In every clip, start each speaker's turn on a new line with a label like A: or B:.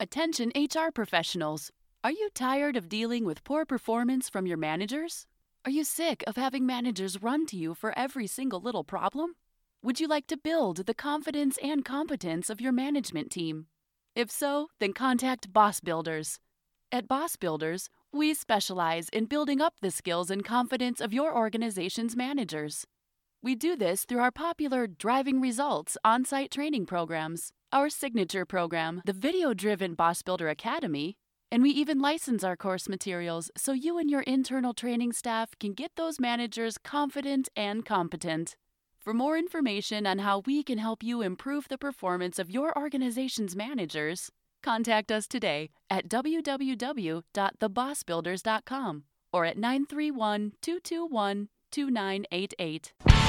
A: Attention HR professionals. Are you tired of dealing with poor performance from your managers? Are you sick of having managers run to you for every single little problem? Would you like to build the confidence and competence of your management team? If so, then contact Boss Builders. At Boss Builders, we specialize in building up the skills and confidence of your organization's managers. We do this through our popular Driving Results on site training programs, our signature program, the video driven Boss Builder Academy, and we even license our course materials so you and your internal training staff can get those managers confident and competent. For more information on how we can help you improve the performance of your organization's managers, contact us today at www.thebossbuilders.com or at 931 221 2988.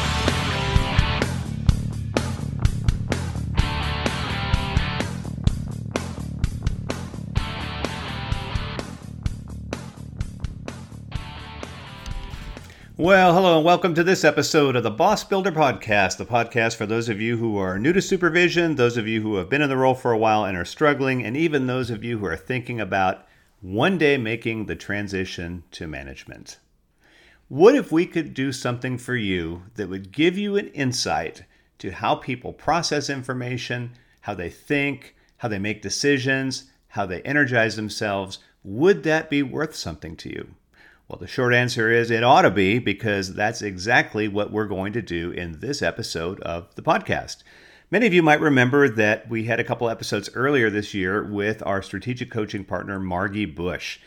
B: Well, hello and welcome to this episode of the Boss Builder Podcast, the podcast for those of you who are new to supervision, those of you who have been in the role for a while and are struggling, and even those of you who are thinking about one day making the transition to management. What if we could do something for you that would give you an insight to how people process information, how they think, how they make decisions, how they energize themselves? Would that be worth something to you? Well, the short answer is it ought to be because that's exactly what we're going to do in this episode of the podcast. Many of you might remember that we had a couple episodes earlier this year with our strategic coaching partner, Margi Bush.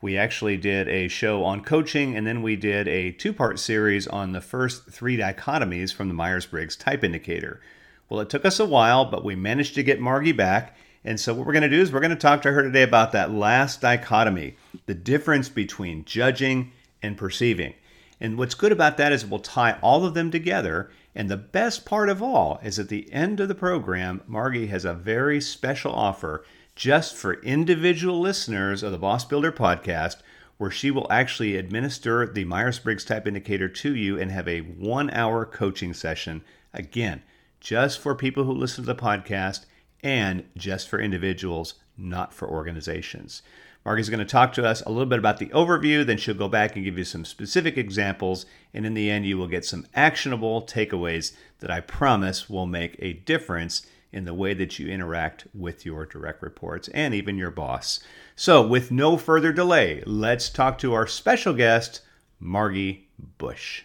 B: We actually did a show on coaching, and then we did a two part series on the first three dichotomies from the Myers Briggs type indicator. Well, it took us a while, but we managed to get Margi back. And so, what we're going to do is we're going to talk to her today about that last dichotomy, the difference between judging and perceiving. And what's good about that is we'll tie all of them together. And the best part of all is at the end of the program, Margi has a very special offer just for individual listeners of the Boss Builder podcast, where she will actually administer the Myers Briggs type indicator to you and have a one hour coaching session. Again, just for people who listen to the podcast and just for individuals, not for organizations. Margi's going to talk to us a little bit about the overview, then she'll go back and give you some specific examples, and in the end, you will get some actionable takeaways that I promise will make a difference in the way that you interact with your direct reports and even your boss. So, with no further delay, let's talk to our special guest, Margi Bush.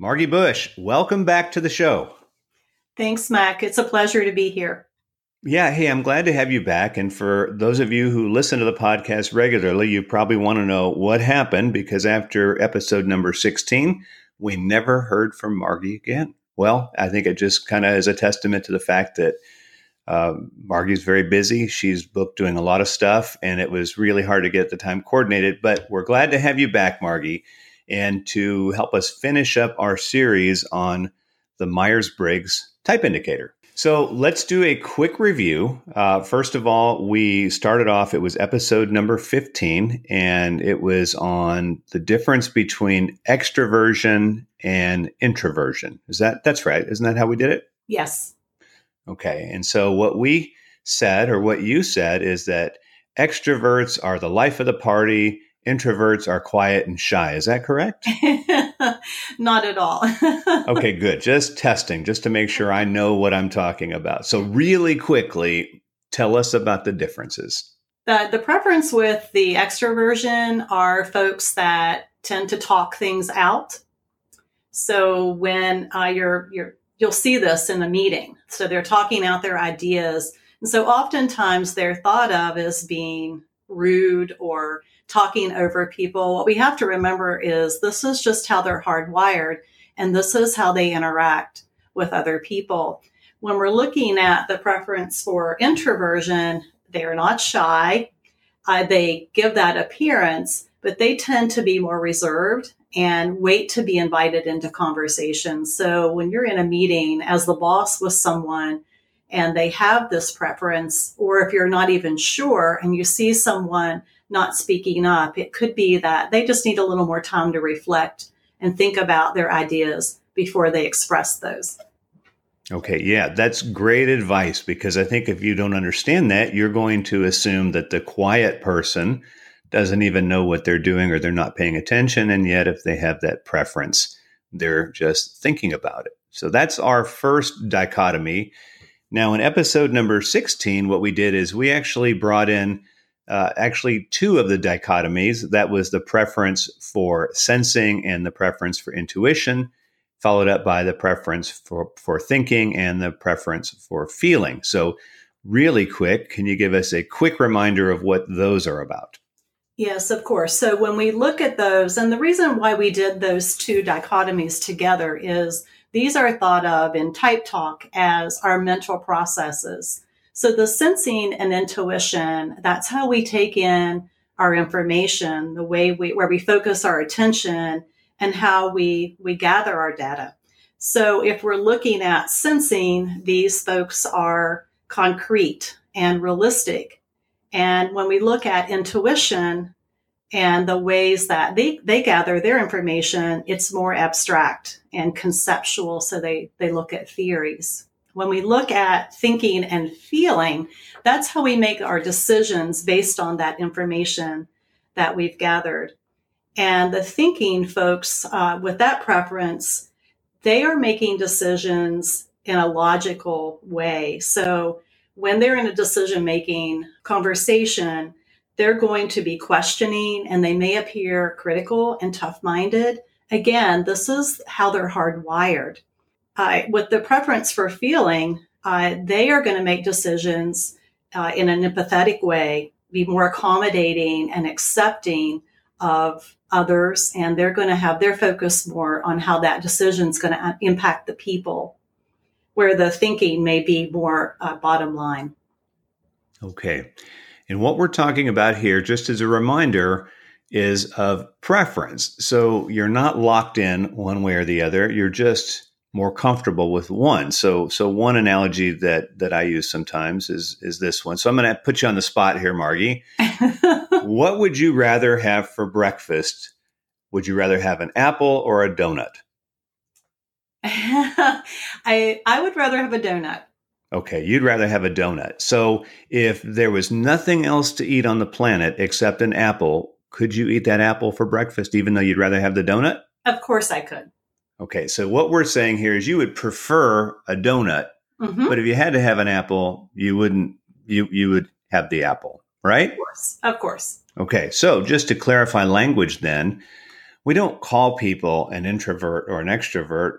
B: Margi Bush, welcome back to the show.
C: Thanks, Mac. It's a pleasure to be here.
B: Yeah, hey, I'm glad to have you back. And for those of you who listen to the podcast regularly, you probably want to know what happened because after episode number 16, we never heard from Margi again. Well, I think it just kind of is a testament to the fact that uh, Margi's very busy. She's booked doing a lot of stuff, and it was really hard to get the time coordinated. But we're glad to have you back, Margi and to help us finish up our series on the Myers Briggs type indicator. So let's do a quick review. Uh, first of all, we started off, it was episode number 15, and it was on the difference between extroversion and introversion. Is that, that's right? Isn't that how we did it?
C: Yes.
B: Okay. And so what we said, or what you said, is that extroverts are the life of the party introverts are quiet and shy. Is that correct?
C: Not at all.
B: okay, good. Just testing, just to make sure I know what I'm talking about. So, really quickly, tell us about the differences.
C: The, the preference with the extroversion are folks that tend to talk things out. So, when uh, you're, you're, you'll see this in the meeting. So, they're talking out their ideas. And so, oftentimes, they're thought of as being rude or talking over people. What we have to remember is this is just how they're hardwired and this is how they interact with other people. When we're looking at the preference for introversion, they're not shy. Uh, they give that appearance, but they tend to be more reserved and wait to be invited into conversation. So when you're in a meeting as the boss with someone, and they have this preference, or if you're not even sure and you see someone not speaking up, it could be that they just need a little more time to reflect and think about their ideas before they express those.
B: Okay, yeah, that's great advice because I think if you don't understand that, you're going to assume that the quiet person doesn't even know what they're doing or they're not paying attention. And yet, if they have that preference, they're just thinking about it. So that's our first dichotomy. Now, in episode number 16, what we did is we actually brought in uh, actually two of the dichotomies. That was the preference for sensing and the preference for intuition, followed up by the preference for, for thinking and the preference for feeling. So, really quick, can you give us a quick reminder of what those are about?
C: Yes, of course. So when we look at those, and the reason why we did those two dichotomies together is these are thought of in type talk as our mental processes. So the sensing and intuition, that's how we take in our information, the way we, where we focus our attention and how we, we gather our data. So if we're looking at sensing, these folks are concrete and realistic and when we look at intuition and the ways that they, they gather their information, it's more abstract and conceptual. So they, they look at theories. When we look at thinking and feeling, that's how we make our decisions based on that information that we've gathered. And the thinking folks uh, with that preference, they are making decisions in a logical way. So when they're in a decision making conversation, they're going to be questioning and they may appear critical and tough minded. Again, this is how they're hardwired. Uh, with the preference for feeling, uh, they are going to make decisions uh, in an empathetic way, be more accommodating and accepting of others, and they're going to have their focus more on how that decision is going to impact the people where the thinking may be more uh, bottom line.
B: Okay. And what we're talking about here, just as a reminder, is of preference. So you're not locked in one way or the other. You're just more comfortable with one. So so one analogy that that I use sometimes is is this one. So I'm going to put you on the spot here, Margi. what would you rather have for breakfast? Would you rather have an apple or a donut?
C: I I would rather have a donut.
B: Okay, you'd rather have a donut. So if there was nothing else to eat on the planet except an apple, could you eat that apple for breakfast even though you'd rather have the donut?
C: Of course I could.
B: Okay, so what we're saying here is you would prefer a donut, mm-hmm. but if you had to have an apple, you wouldn't you you would have the apple, right?
C: Of course. Of course.
B: Okay, so just to clarify language then, we don't call people an introvert or an extrovert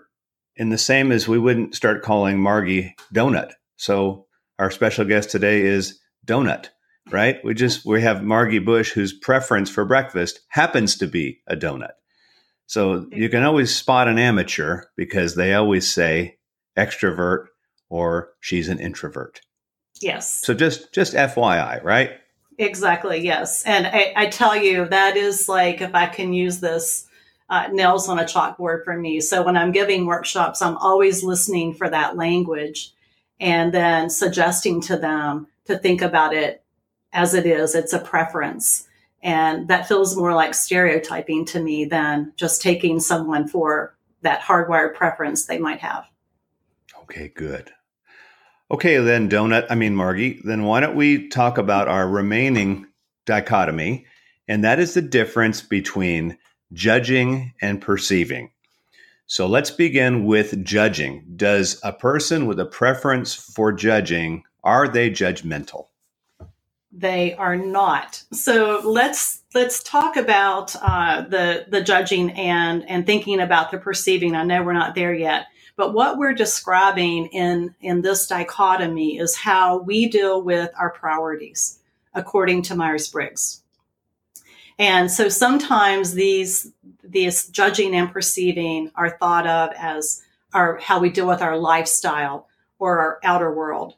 B: in the same as we wouldn't start calling Margi Donut. So our special guest today is Donut, right? We just we have Margi Bush whose preference for breakfast happens to be a donut. So you can always spot an amateur because they always say extrovert or she's an introvert.
C: Yes.
B: So just just FYI, right?
C: Exactly. Yes. And I, I tell you that is like if I can use this uh, nails on a chalkboard for me. So when I'm giving workshops, I'm always listening for that language and then suggesting to them to think about it as it is. It's a preference. And that feels more like stereotyping to me than just taking someone for that hardwired preference they might have.
B: Okay, good. Okay, then, Donut, I mean, Margi, then why don't we talk about our remaining dichotomy? And that is the difference between judging and perceiving. So let's begin with judging. Does a person with a preference for judging are they judgmental?
C: They are not. So let's let's talk about uh, the the judging and and thinking about the perceiving. I know we're not there yet, but what we're describing in in this dichotomy is how we deal with our priorities according to Myers Briggs. And so sometimes these these judging and perceiving are thought of as our how we deal with our lifestyle or our outer world.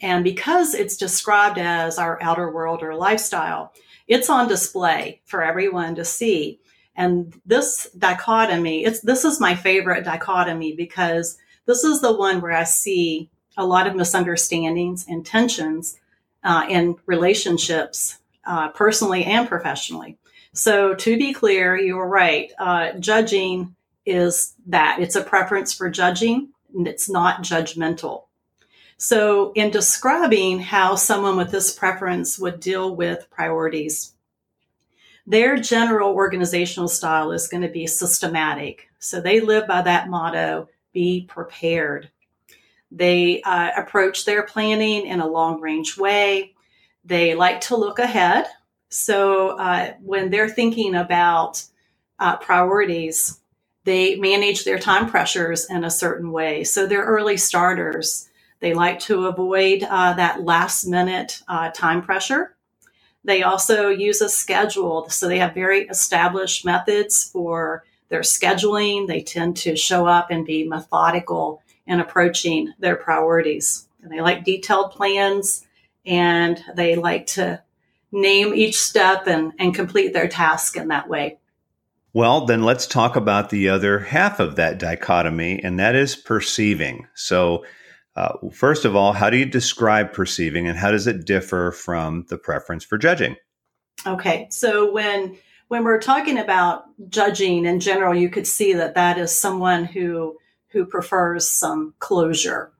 C: And because it's described as our outer world or lifestyle, it's on display for everyone to see. And this dichotomy, it's this is my favorite dichotomy because this is the one where I see a lot of misunderstandings and tensions uh, in relationships, uh, personally and professionally. So, to be clear, you are right. Uh, judging is that it's a preference for judging, and it's not judgmental. So, in describing how someone with this preference would deal with priorities, their general organizational style is going to be systematic. So, they live by that motto be prepared. They uh, approach their planning in a long range way. They like to look ahead. So, uh, when they're thinking about uh, priorities, they manage their time pressures in a certain way. So they're early starters. They like to avoid uh, that last minute uh, time pressure. They also use a schedule. So they have very established methods for their scheduling. They tend to show up and be methodical in approaching their priorities. And they like detailed plans and they like to name each step and, and complete their task in that way.
B: Well, then let's talk about the other half of that dichotomy, and that is perceiving. So, uh, first of all, how do you describe perceiving and how does it differ from the preference for judging?
C: Okay, so when when we're talking about judging in general, you could see that that is someone who who prefers some closure.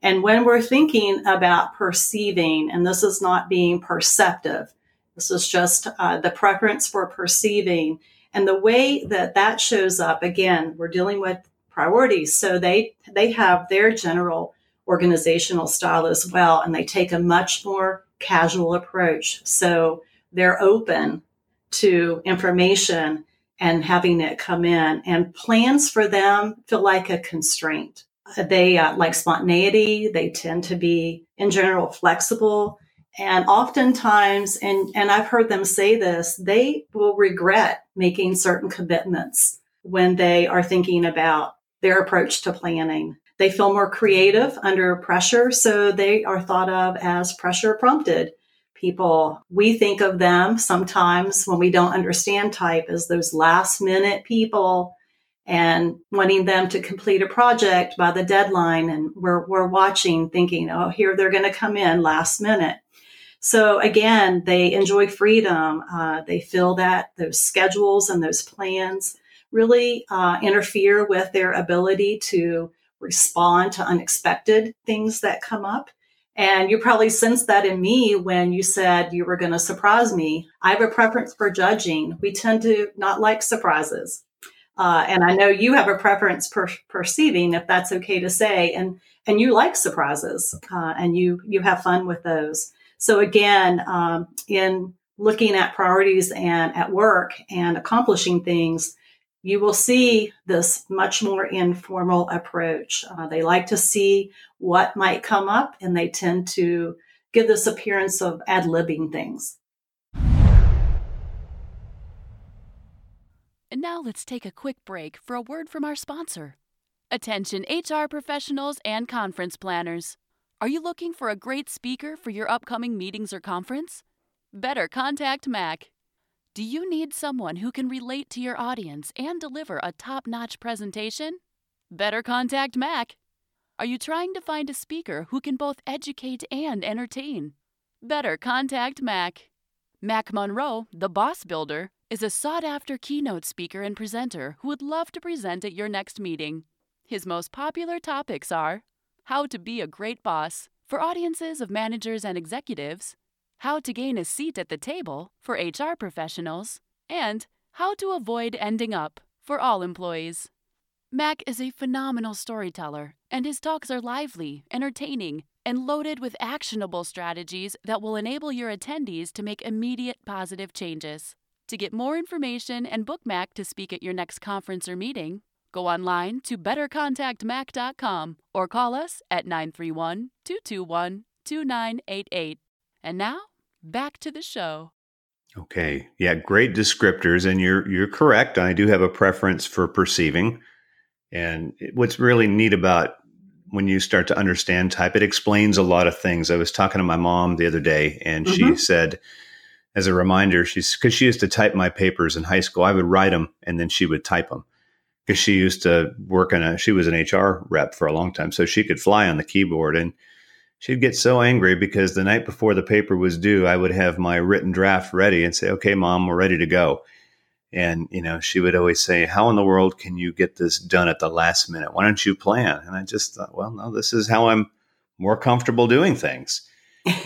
C: And when we're thinking about perceiving, and this is not being perceptive, this is just uh, the preference for perceiving and the way that that shows up, again, we're dealing with priorities. So they, they have their general organizational style as well, and they take a much more casual approach. So they're open to information and having it come in and plans for them feel like a constraint. They uh, like spontaneity. They tend to be in general flexible and oftentimes, and, and I've heard them say this, they will regret making certain commitments when they are thinking about their approach to planning. They feel more creative under pressure, so they are thought of as pressure prompted people. We think of them sometimes when we don't understand type as those last minute people and wanting them to complete a project by the deadline. And we're, we're watching thinking, oh, here they're going to come in last minute. So again, they enjoy freedom. Uh, they feel that those schedules and those plans really uh, interfere with their ability to respond to unexpected things that come up. And you probably sensed that in me when you said you were going to surprise me. I have a preference for judging. We tend to not like surprises. Uh, and I know you have a preference for perceiving, if that's okay to say, and and you like surprises, uh, and you you have fun with those. So again, um, in looking at priorities and at work and accomplishing things, you will see this much more informal approach. Uh, they like to see what might come up and they tend to give this appearance of ad libbing things.
A: And now let's take a quick break for a word from our sponsor. Attention HR professionals and conference planners. Are you looking for a great speaker for your upcoming meetings or conference? Better contact Mac. Do you need someone who can relate to your audience and deliver a top notch presentation? Better contact Mac. Are you trying to find a speaker who can both educate and entertain? Better contact Mac. Mac Monroe, the boss builder, is a sought after keynote speaker and presenter who would love to present at your next meeting. His most popular topics are how to Be a Great Boss for audiences of managers and executives, How to Gain a Seat at the Table for HR professionals, and How to Avoid Ending Up for all employees. Mac is a phenomenal storyteller, and his talks are lively, entertaining, and loaded with actionable strategies that will enable your attendees to make immediate positive changes. To get more information and book Mac to speak at your next conference or meeting, Go online to bettercontactmac.com or call us at 931 221 2988. And now, back to the show.
B: Okay. Yeah, great descriptors and you're you're correct. I do have a preference for perceiving. And what's really neat about when you start to understand type, it explains a lot of things. I was talking to my mom the other day and mm-hmm. she said as a reminder, she's because she used to type my papers in high school. I would write them and then she would type them. because she used to work in a she was an HR rep for a long time, so she could fly on the keyboard and she'd get so angry because the night before the paper was due, I would have my written draft ready and say, "Okay, mom, we're ready to go." And you know, she would always say, "How in the world can you get this done at the last minute? Why don't you plan?" And I just thought, "Well, no, this is how I'm more comfortable doing things."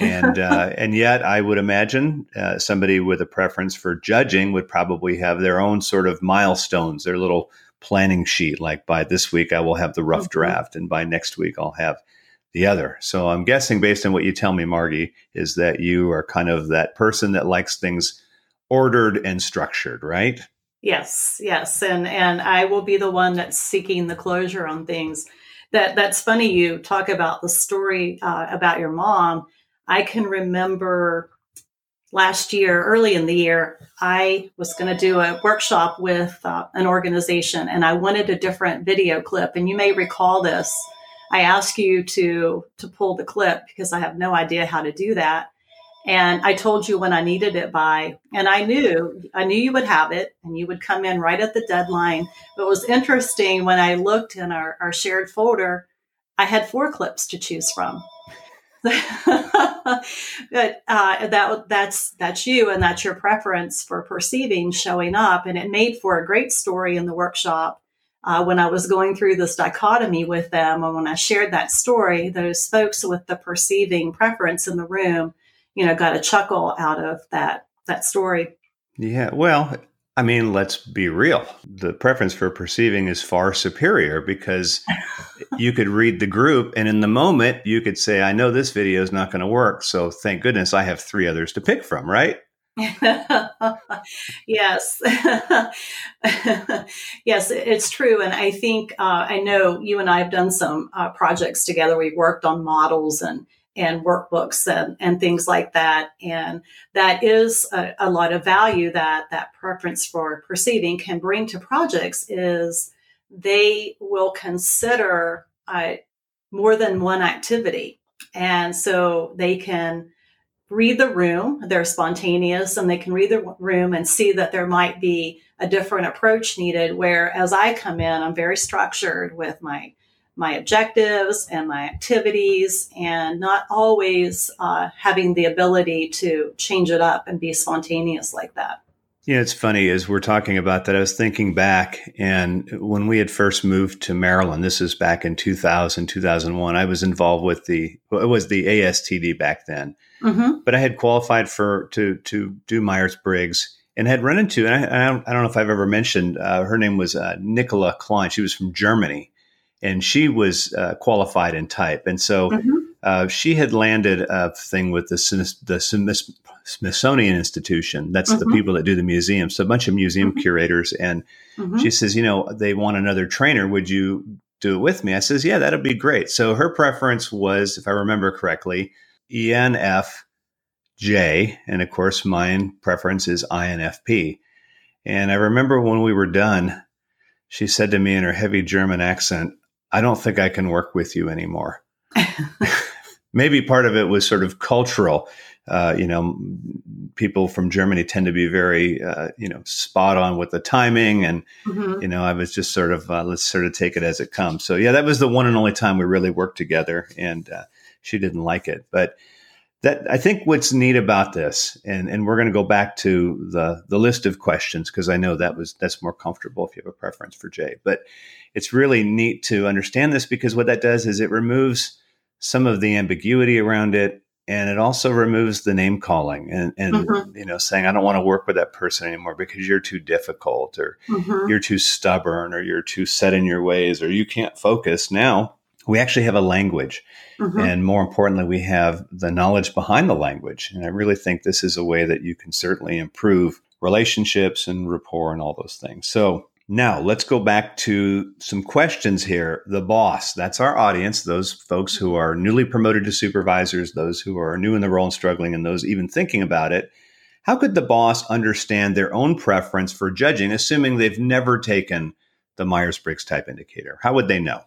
B: and uh, and yet, I would imagine uh, somebody with a preference for judging would probably have their own sort of milestones, their little planning sheet. Like by this week, I will have the rough mm-hmm. draft, and by next week, I'll have the other. So I'm guessing, based on what you tell me, Margi, is that you are kind of that person that likes things ordered and structured, right?
C: Yes, yes, and and I will be the one that's seeking the closure on things. That that's funny. You talk about the story uh, about your mom I can remember last year, early in the year, I was going to do a workshop with uh, an organization and I wanted a different video clip. And you may recall this. I asked you to, to pull the clip because I have no idea how to do that. And I told you when I needed it by, and I knew, I knew you would have it and you would come in right at the deadline. But it was interesting when I looked in our, our shared folder, I had four clips to choose from. but uh, that that's that's you and that's your preference for perceiving showing up and it made for a great story in the workshop uh, when i was going through this dichotomy with them and when i shared that story those folks with the perceiving preference in the room you know got a chuckle out of that that story
B: yeah well I mean, let's be real. The preference for perceiving is far superior because you could read the group and in the moment you could say, I know this video is not going to work. So thank goodness I have three others to pick from, right?
C: yes. yes, it's true. And I think, uh, I know you and I have done some uh, projects together. We've worked on models and and workbooks and, and things like that. And that is a, a, lot of value that that preference for perceiving can bring to projects is they will consider uh, more than one activity. And so they can read the room, they're spontaneous and they can read the room and see that there might be a different approach needed. Where as I come in, I'm very structured with my my objectives and my activities and not always uh, having the ability to change it up and be spontaneous like that.
B: Yeah, it's funny as we're talking about that. I was thinking back, and when we had first moved to Maryland, this is back in 2000, 2001, I was involved with the, it was the ASTD back then. Mm-hmm. But I had qualified for to to do Myers Briggs and had run into, and I, I, don't, I don't know if I've ever mentioned, uh, her name was uh, Nicola Klein. She was from Germany and she was uh, qualified in type, and so mm-hmm. uh, she had landed a thing with the the Smithsonian Institution. That's mm-hmm. the people that do the museum. So a bunch of museum mm-hmm. curators, and mm-hmm. she says, you know, they want another trainer. Would you do it with me? I says, yeah, that'd be great. So her preference was, if I remember correctly, ENFJ, and of course, mine preference is INFP. And I remember when we were done, she said to me in her heavy German accent, I don't think I can work with you anymore. Maybe part of it was sort of cultural. Uh, you know, people from Germany tend to be very, uh, you know, spot on with the timing. And, mm-hmm. you know, I was just sort of, uh, let's sort of take it as it comes. So, yeah, that was the one and only time we really worked together. And uh, she didn't like it. But, that I think what's neat about this, and, and we're going to go back to the the list of questions because I know that was that's more comfortable if you have a preference for J. But it's really neat to understand this because what that does is it removes some of the ambiguity around it and it also removes the name calling and, and mm-hmm. you know saying i don't want to work with that person anymore because you're too difficult or mm-hmm. you're too stubborn or you're too set in your ways or you can't focus now we actually have a language mm-hmm. and more importantly we have the knowledge behind the language and i really think this is a way that you can certainly improve relationships and rapport and all those things so now, let's go back to some questions here. The boss, that's our audience, those folks who are newly promoted to supervisors, those who are new in the role and struggling, and those even thinking about it. How could the boss understand their own preference for judging, assuming they've never taken the Myers Briggs type indicator? How would they know?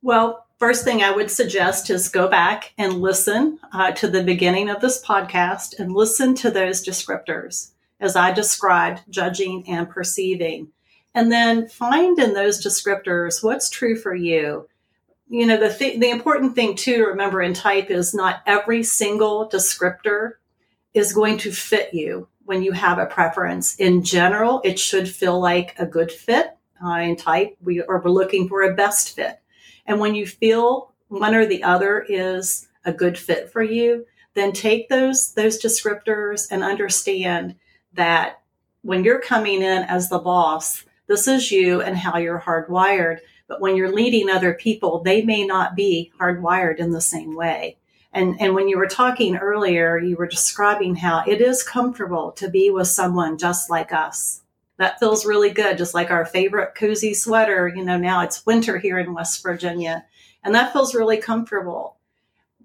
C: Well, first thing I would suggest is go back and listen uh, to the beginning of this podcast and listen to those descriptors as I described judging and perceiving And then find in those descriptors what's true for you. You know, the, th- the important thing too to remember in type is not every single descriptor is going to fit you when you have a preference. In general, it should feel like a good fit. Uh, in type, we are looking for a best fit. And when you feel one or the other is a good fit for you, then take those those descriptors and understand that when you're coming in as the boss, this is you and how you're hardwired. But when you're leading other people, they may not be hardwired in the same way. And, and when you were talking earlier, you were describing how it is comfortable to be with someone just like us. That feels really good, just like our favorite cozy sweater. You know, now it's winter here in West Virginia, and that feels really comfortable.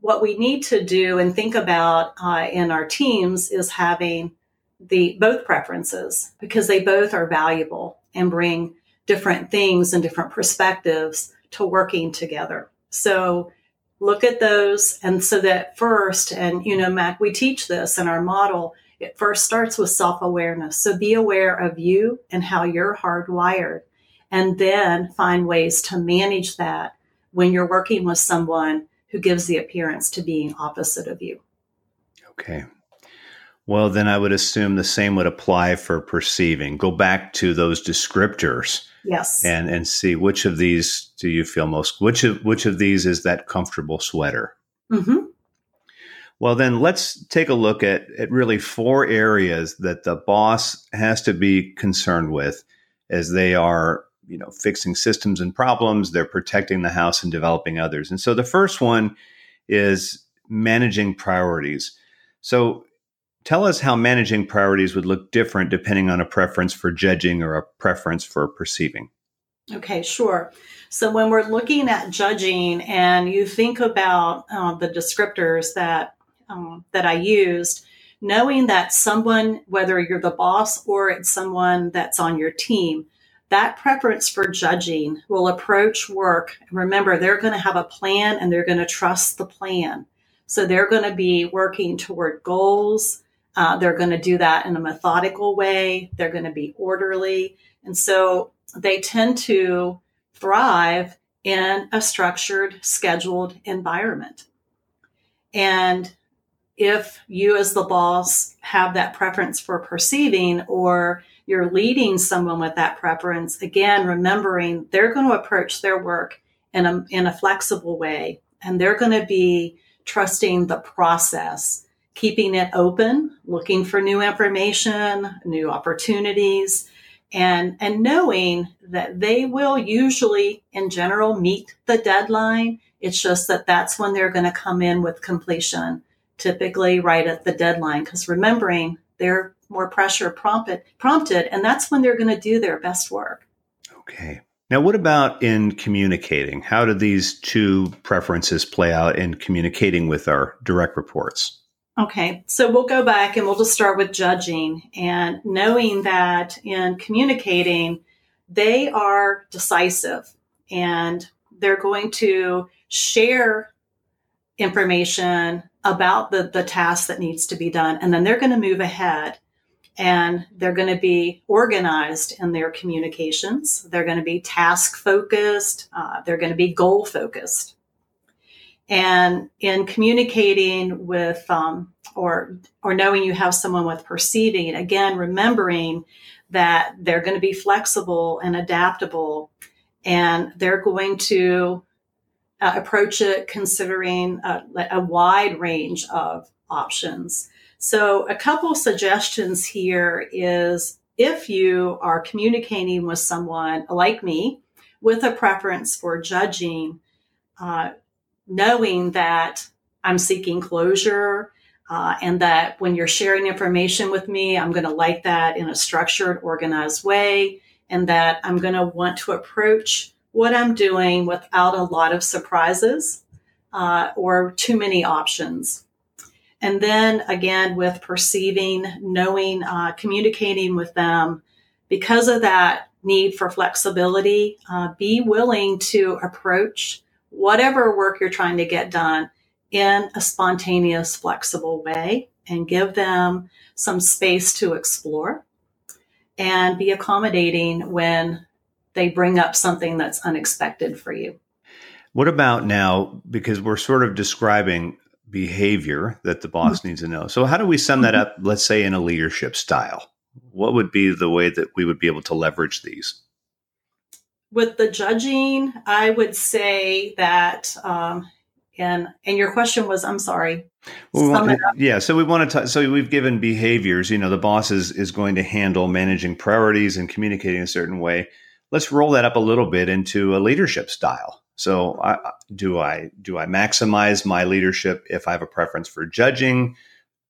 C: What we need to do and think about uh, in our teams is having the both preferences because they both are valuable and bring different things and different perspectives to working together. So look at those. And so that first, and you know, Mac, we teach this in our model. It first starts with self awareness. So be aware of you and how you're hardwired, and then find ways to manage that when you're working with someone who gives the appearance to being opposite of you.
B: Okay. Well, then I would assume the same would apply for perceiving. Go back to those descriptors
C: Yes.
B: And and see which of these do you feel most which of which of these is that comfortable sweater?
C: Mm-hmm.
B: Well, then let's take a look at, at really four areas that the boss has to be concerned with as they are, you know, fixing systems and problems, they're protecting the house and developing others. And so the first one is managing priorities. So Tell us how managing priorities would look different depending on a preference for judging or a preference for perceiving.
C: Okay, sure. So when we're looking at judging, and you think about uh, the descriptors that um, that I used, knowing that someone, whether you're the boss or it's someone that's on your team, that preference for judging will approach work. Remember, they're going to have a plan and they're going to trust the plan. So they're going to be working toward goals uh, they're going to do that in a methodical way. They're going to be orderly. And so they tend to thrive in a structured, scheduled environment. And if you, as the boss, have that preference for perceiving or you're leading someone with that preference, again, remembering they're going to approach their work in a, in a flexible way and they're going to be trusting the process keeping it open, looking for new information, new opportunities, and, and knowing that they will usually, in general, meet the deadline. It's just that that's when they're going to come in with completion, typically right at the deadline. Because remembering they're more pressure prompted, prompted, and that's when they're going to do their best work.
B: Okay. Now, what about in communicating? How do these two preferences play out in communicating with our direct reports?
C: Okay, so we'll go back and we'll just start with judging and knowing that in communicating, they are decisive and they're going to share information about the, the task that needs to be done. And then they're going to move ahead and they're going to be organized in their communications. They're going to be task focused. Uh, they're going to be goal focused. And in communicating with, um, or, or knowing you have someone with perceiving, again, remembering that they're going to be flexible and adaptable and they're going to uh, approach it considering a, a, wide range of options. So, a couple suggestions here is if you are communicating with someone like me with a preference for judging, uh, knowing that I'm seeking closure uh, and that when you're sharing information with me, I'm going to like that in a structured, organized way, and that I'm going to want to approach what I'm doing without a lot of surprises uh, or too many options. And then again, with perceiving, knowing, uh, communicating with them, because of that need for flexibility, uh, be willing to approach whatever work you're trying to get done in a spontaneous, flexible way and give them some space to explore. and be accommodating when they bring up something that's unexpected for you.
B: What about now? Because we're sort of describing behavior that the boss mm-hmm. needs to know. So, how do we sum that mm-hmm. up, let's say, in a leadership style? What would be the way that we would be able to leverage these?
C: With the judging, I would say that, um, and and your question was, I'm sorry.
B: Well, want, yeah, so we want to. T- so we've given behaviors. You know, the boss is is going to handle managing priorities and communicating a certain way. Let's roll that up a little bit into a leadership style. So, I, do I do I maximize my leadership if I have a preference for judging,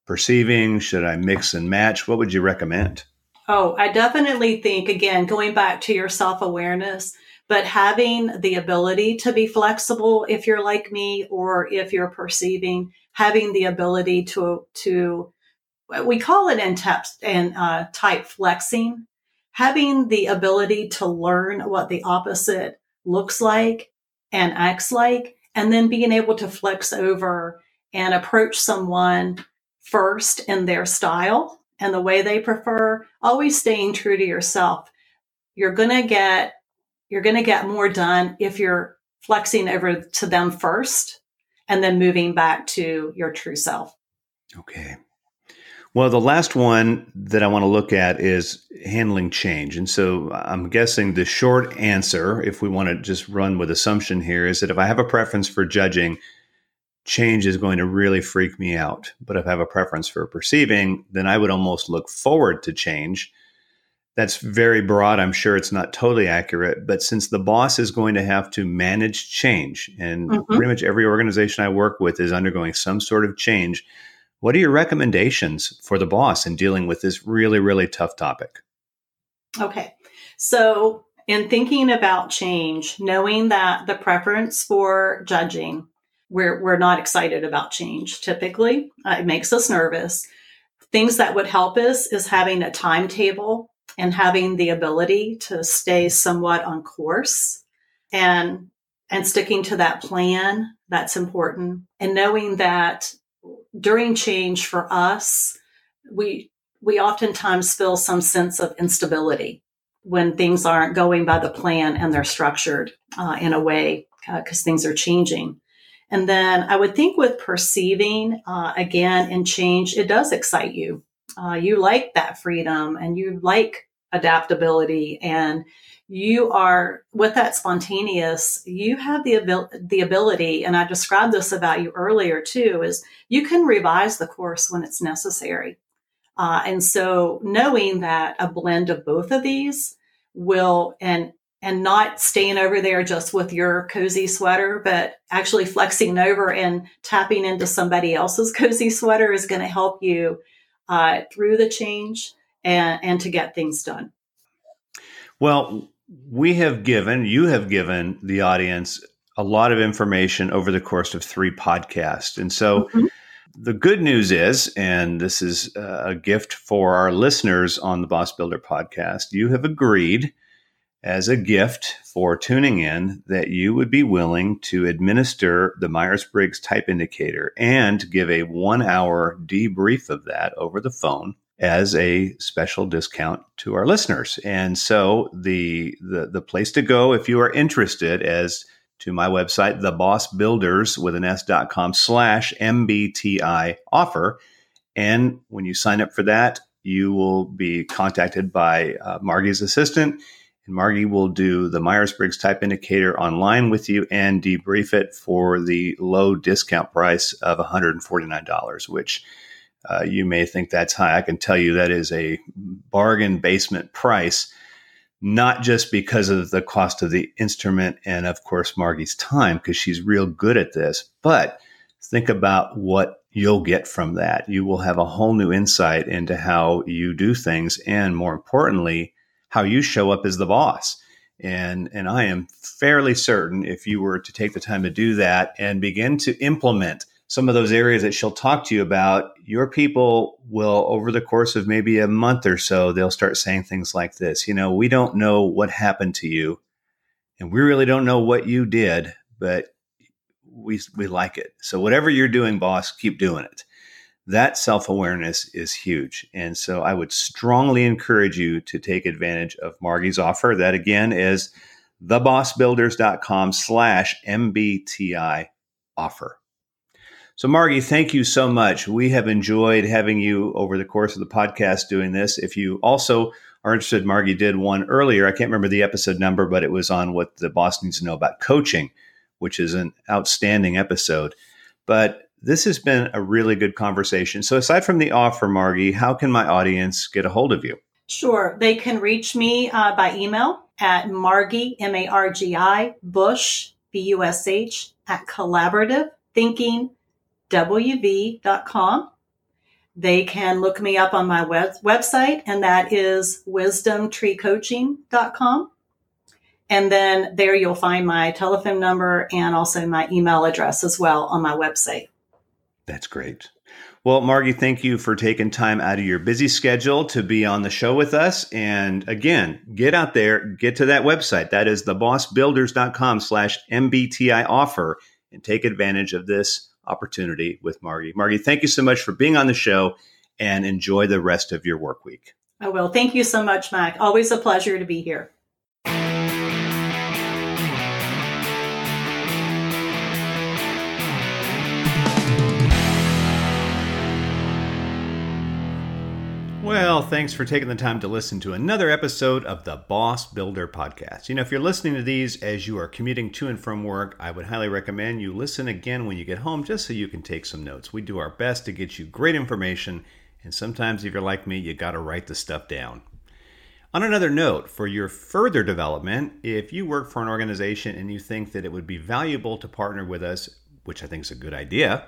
B: perceiving? Should I mix and match? What would you recommend?
C: Oh, I definitely think again going back to your self awareness, but having the ability to be flexible if you're like me or if you're perceiving, having the ability to to we call it in type and uh, type flexing, having the ability to learn what the opposite looks like and acts like, and then being able to flex over and approach someone first in their style and the way they prefer, always staying true to yourself. You're going to get, you're going to get more done if you're flexing over to them first and then moving back to your true self.
B: Okay. Well, the last one that I want to look at is handling change. And so I'm guessing the short answer, if we want to just run with assumption here, is that if I have a preference for judging, change is going to really freak me out. But if I have a preference for perceiving, then I would almost look forward to change. That's very broad. I'm sure it's not totally accurate. But since the boss is going to have to manage change, and mm-hmm. pretty much every organization I work with is undergoing some sort of change what are your recommendations for the boss in dealing with this really, really tough topic?
C: Okay. So, in thinking about change, knowing that the preference for judging, we're, we're not excited about change typically, uh, it makes us nervous. Things that would help us is having a timetable and having the ability to stay somewhat on course and and sticking to that plan that's important and knowing that during change for us, we we oftentimes feel some sense of instability when things aren't going by the plan and they're structured uh, in a way because uh, things are changing. And then I would think with perceiving uh, again in change, it does excite you. Uh, you like that freedom and you like adaptability and you are with that spontaneous you have the abil- the ability and i described this about you earlier too is you can revise the course when it's necessary. Uh, and so knowing that a blend of both of these will and and not staying over there just with your cozy sweater but actually flexing over and tapping into somebody else's cozy sweater is going to help you uh, through the change and and to get things done.
B: Well we have given, you have given the audience a lot of information over the course of three podcasts. And so mm-hmm. the good news is, and this is a gift for our listeners on the Boss Builder podcast, you have agreed as a gift for tuning in that you would be willing to administer the Myers Briggs type indicator and give a one hour debrief of that over the phone as a special discount to our listeners. And so the the the place to go if you are interested as to my website, the boss builders with an s.com slash MBTI offer. And when you sign up for that, you will be contacted by uh, Margi's assistant. And Margi will do the Myers Briggs type indicator online with you and debrief it for the low discount price of $149, which uh, you may think that's high. I can tell you that is a bargain basement price, not just because of the cost of the instrument and, of course, Margi's time, because she's real good at this, but think about what you'll get from that. You will have a whole new insight into how you do things and, more importantly, how you show up as the boss. And, and I am fairly certain if you were to take the time to do that and begin to implement some of those areas that she'll talk to you about, your people will, over the course of maybe a month or so, they'll start saying things like this. You know, we don't know what happened to you, and we really don't know what you did, but we we like it. So whatever you're doing, boss, keep doing it. that self awareness is huge. And so I would strongly encourage you to take advantage of Margi's offer. That again is thebossbuilders.com slash MBTI offer. So, Margi, thank you so much. We have enjoyed having you over the course of the podcast doing this. If you also are interested, Margi did one earlier. I can't remember the episode number, but it was on what the boss needs to know about coaching, which is an outstanding episode. But this has been a really good conversation. So, aside from the offer, Margi, how can my audience get a hold of you?
C: Sure. They can reach me uh, by email at Margi, M A R G I, Bush, B U S H, at collaborative thinking wv.com. They can look me up on my web- website, and that is wisdomtreecoaching.com. And then there you'll find my telephone number and also my email address as well on my website.
B: That's great. Well, Margi, thank you for taking time out of your busy schedule to be on the show with us. And again, get out there, get to that website. That is thebossbuilders.com slash MBTI offer and take advantage of this opportunity with Margi. Margi, thank you so much for being on the show and enjoy the rest of your work week.
C: I will. Thank you so much, Mac. Always a pleasure to be here.
B: Well, thanks for taking the time to listen to another episode of the Boss Builder Podcast. You know, if you're listening to these as you are commuting to and from work, I would highly recommend you listen again when you get home just so you can take some notes. We do our best to get you great information, and sometimes if you're like me, you got to write the stuff down. On another note, for your further development, if you work for an organization and you think that it would be valuable to partner with us, which I think is a good idea,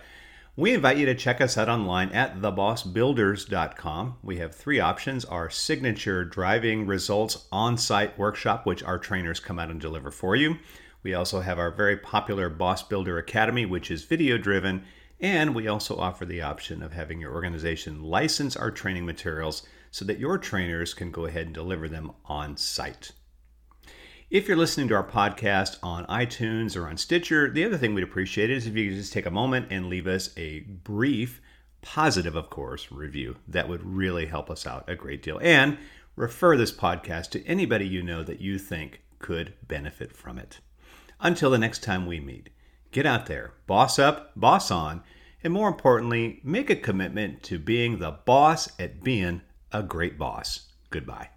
B: we invite you to check us out online at thebossbuilders.com. We have three options our signature driving results on site workshop, which our trainers come out and deliver for you. We also have our very popular Boss Builder Academy, which is video driven. And we also offer the option of having your organization license our training materials so that your trainers can go ahead and deliver them on site. If you're listening to our podcast on iTunes or on Stitcher, the other thing we'd appreciate is if you could just take a moment and leave us a brief, positive, of course, review. That would really help us out a great deal. And refer this podcast to anybody you know that you think could benefit from it. Until the next time we meet, get out there, boss up, boss on, and more importantly, make a commitment to being the boss at being a great boss. Goodbye.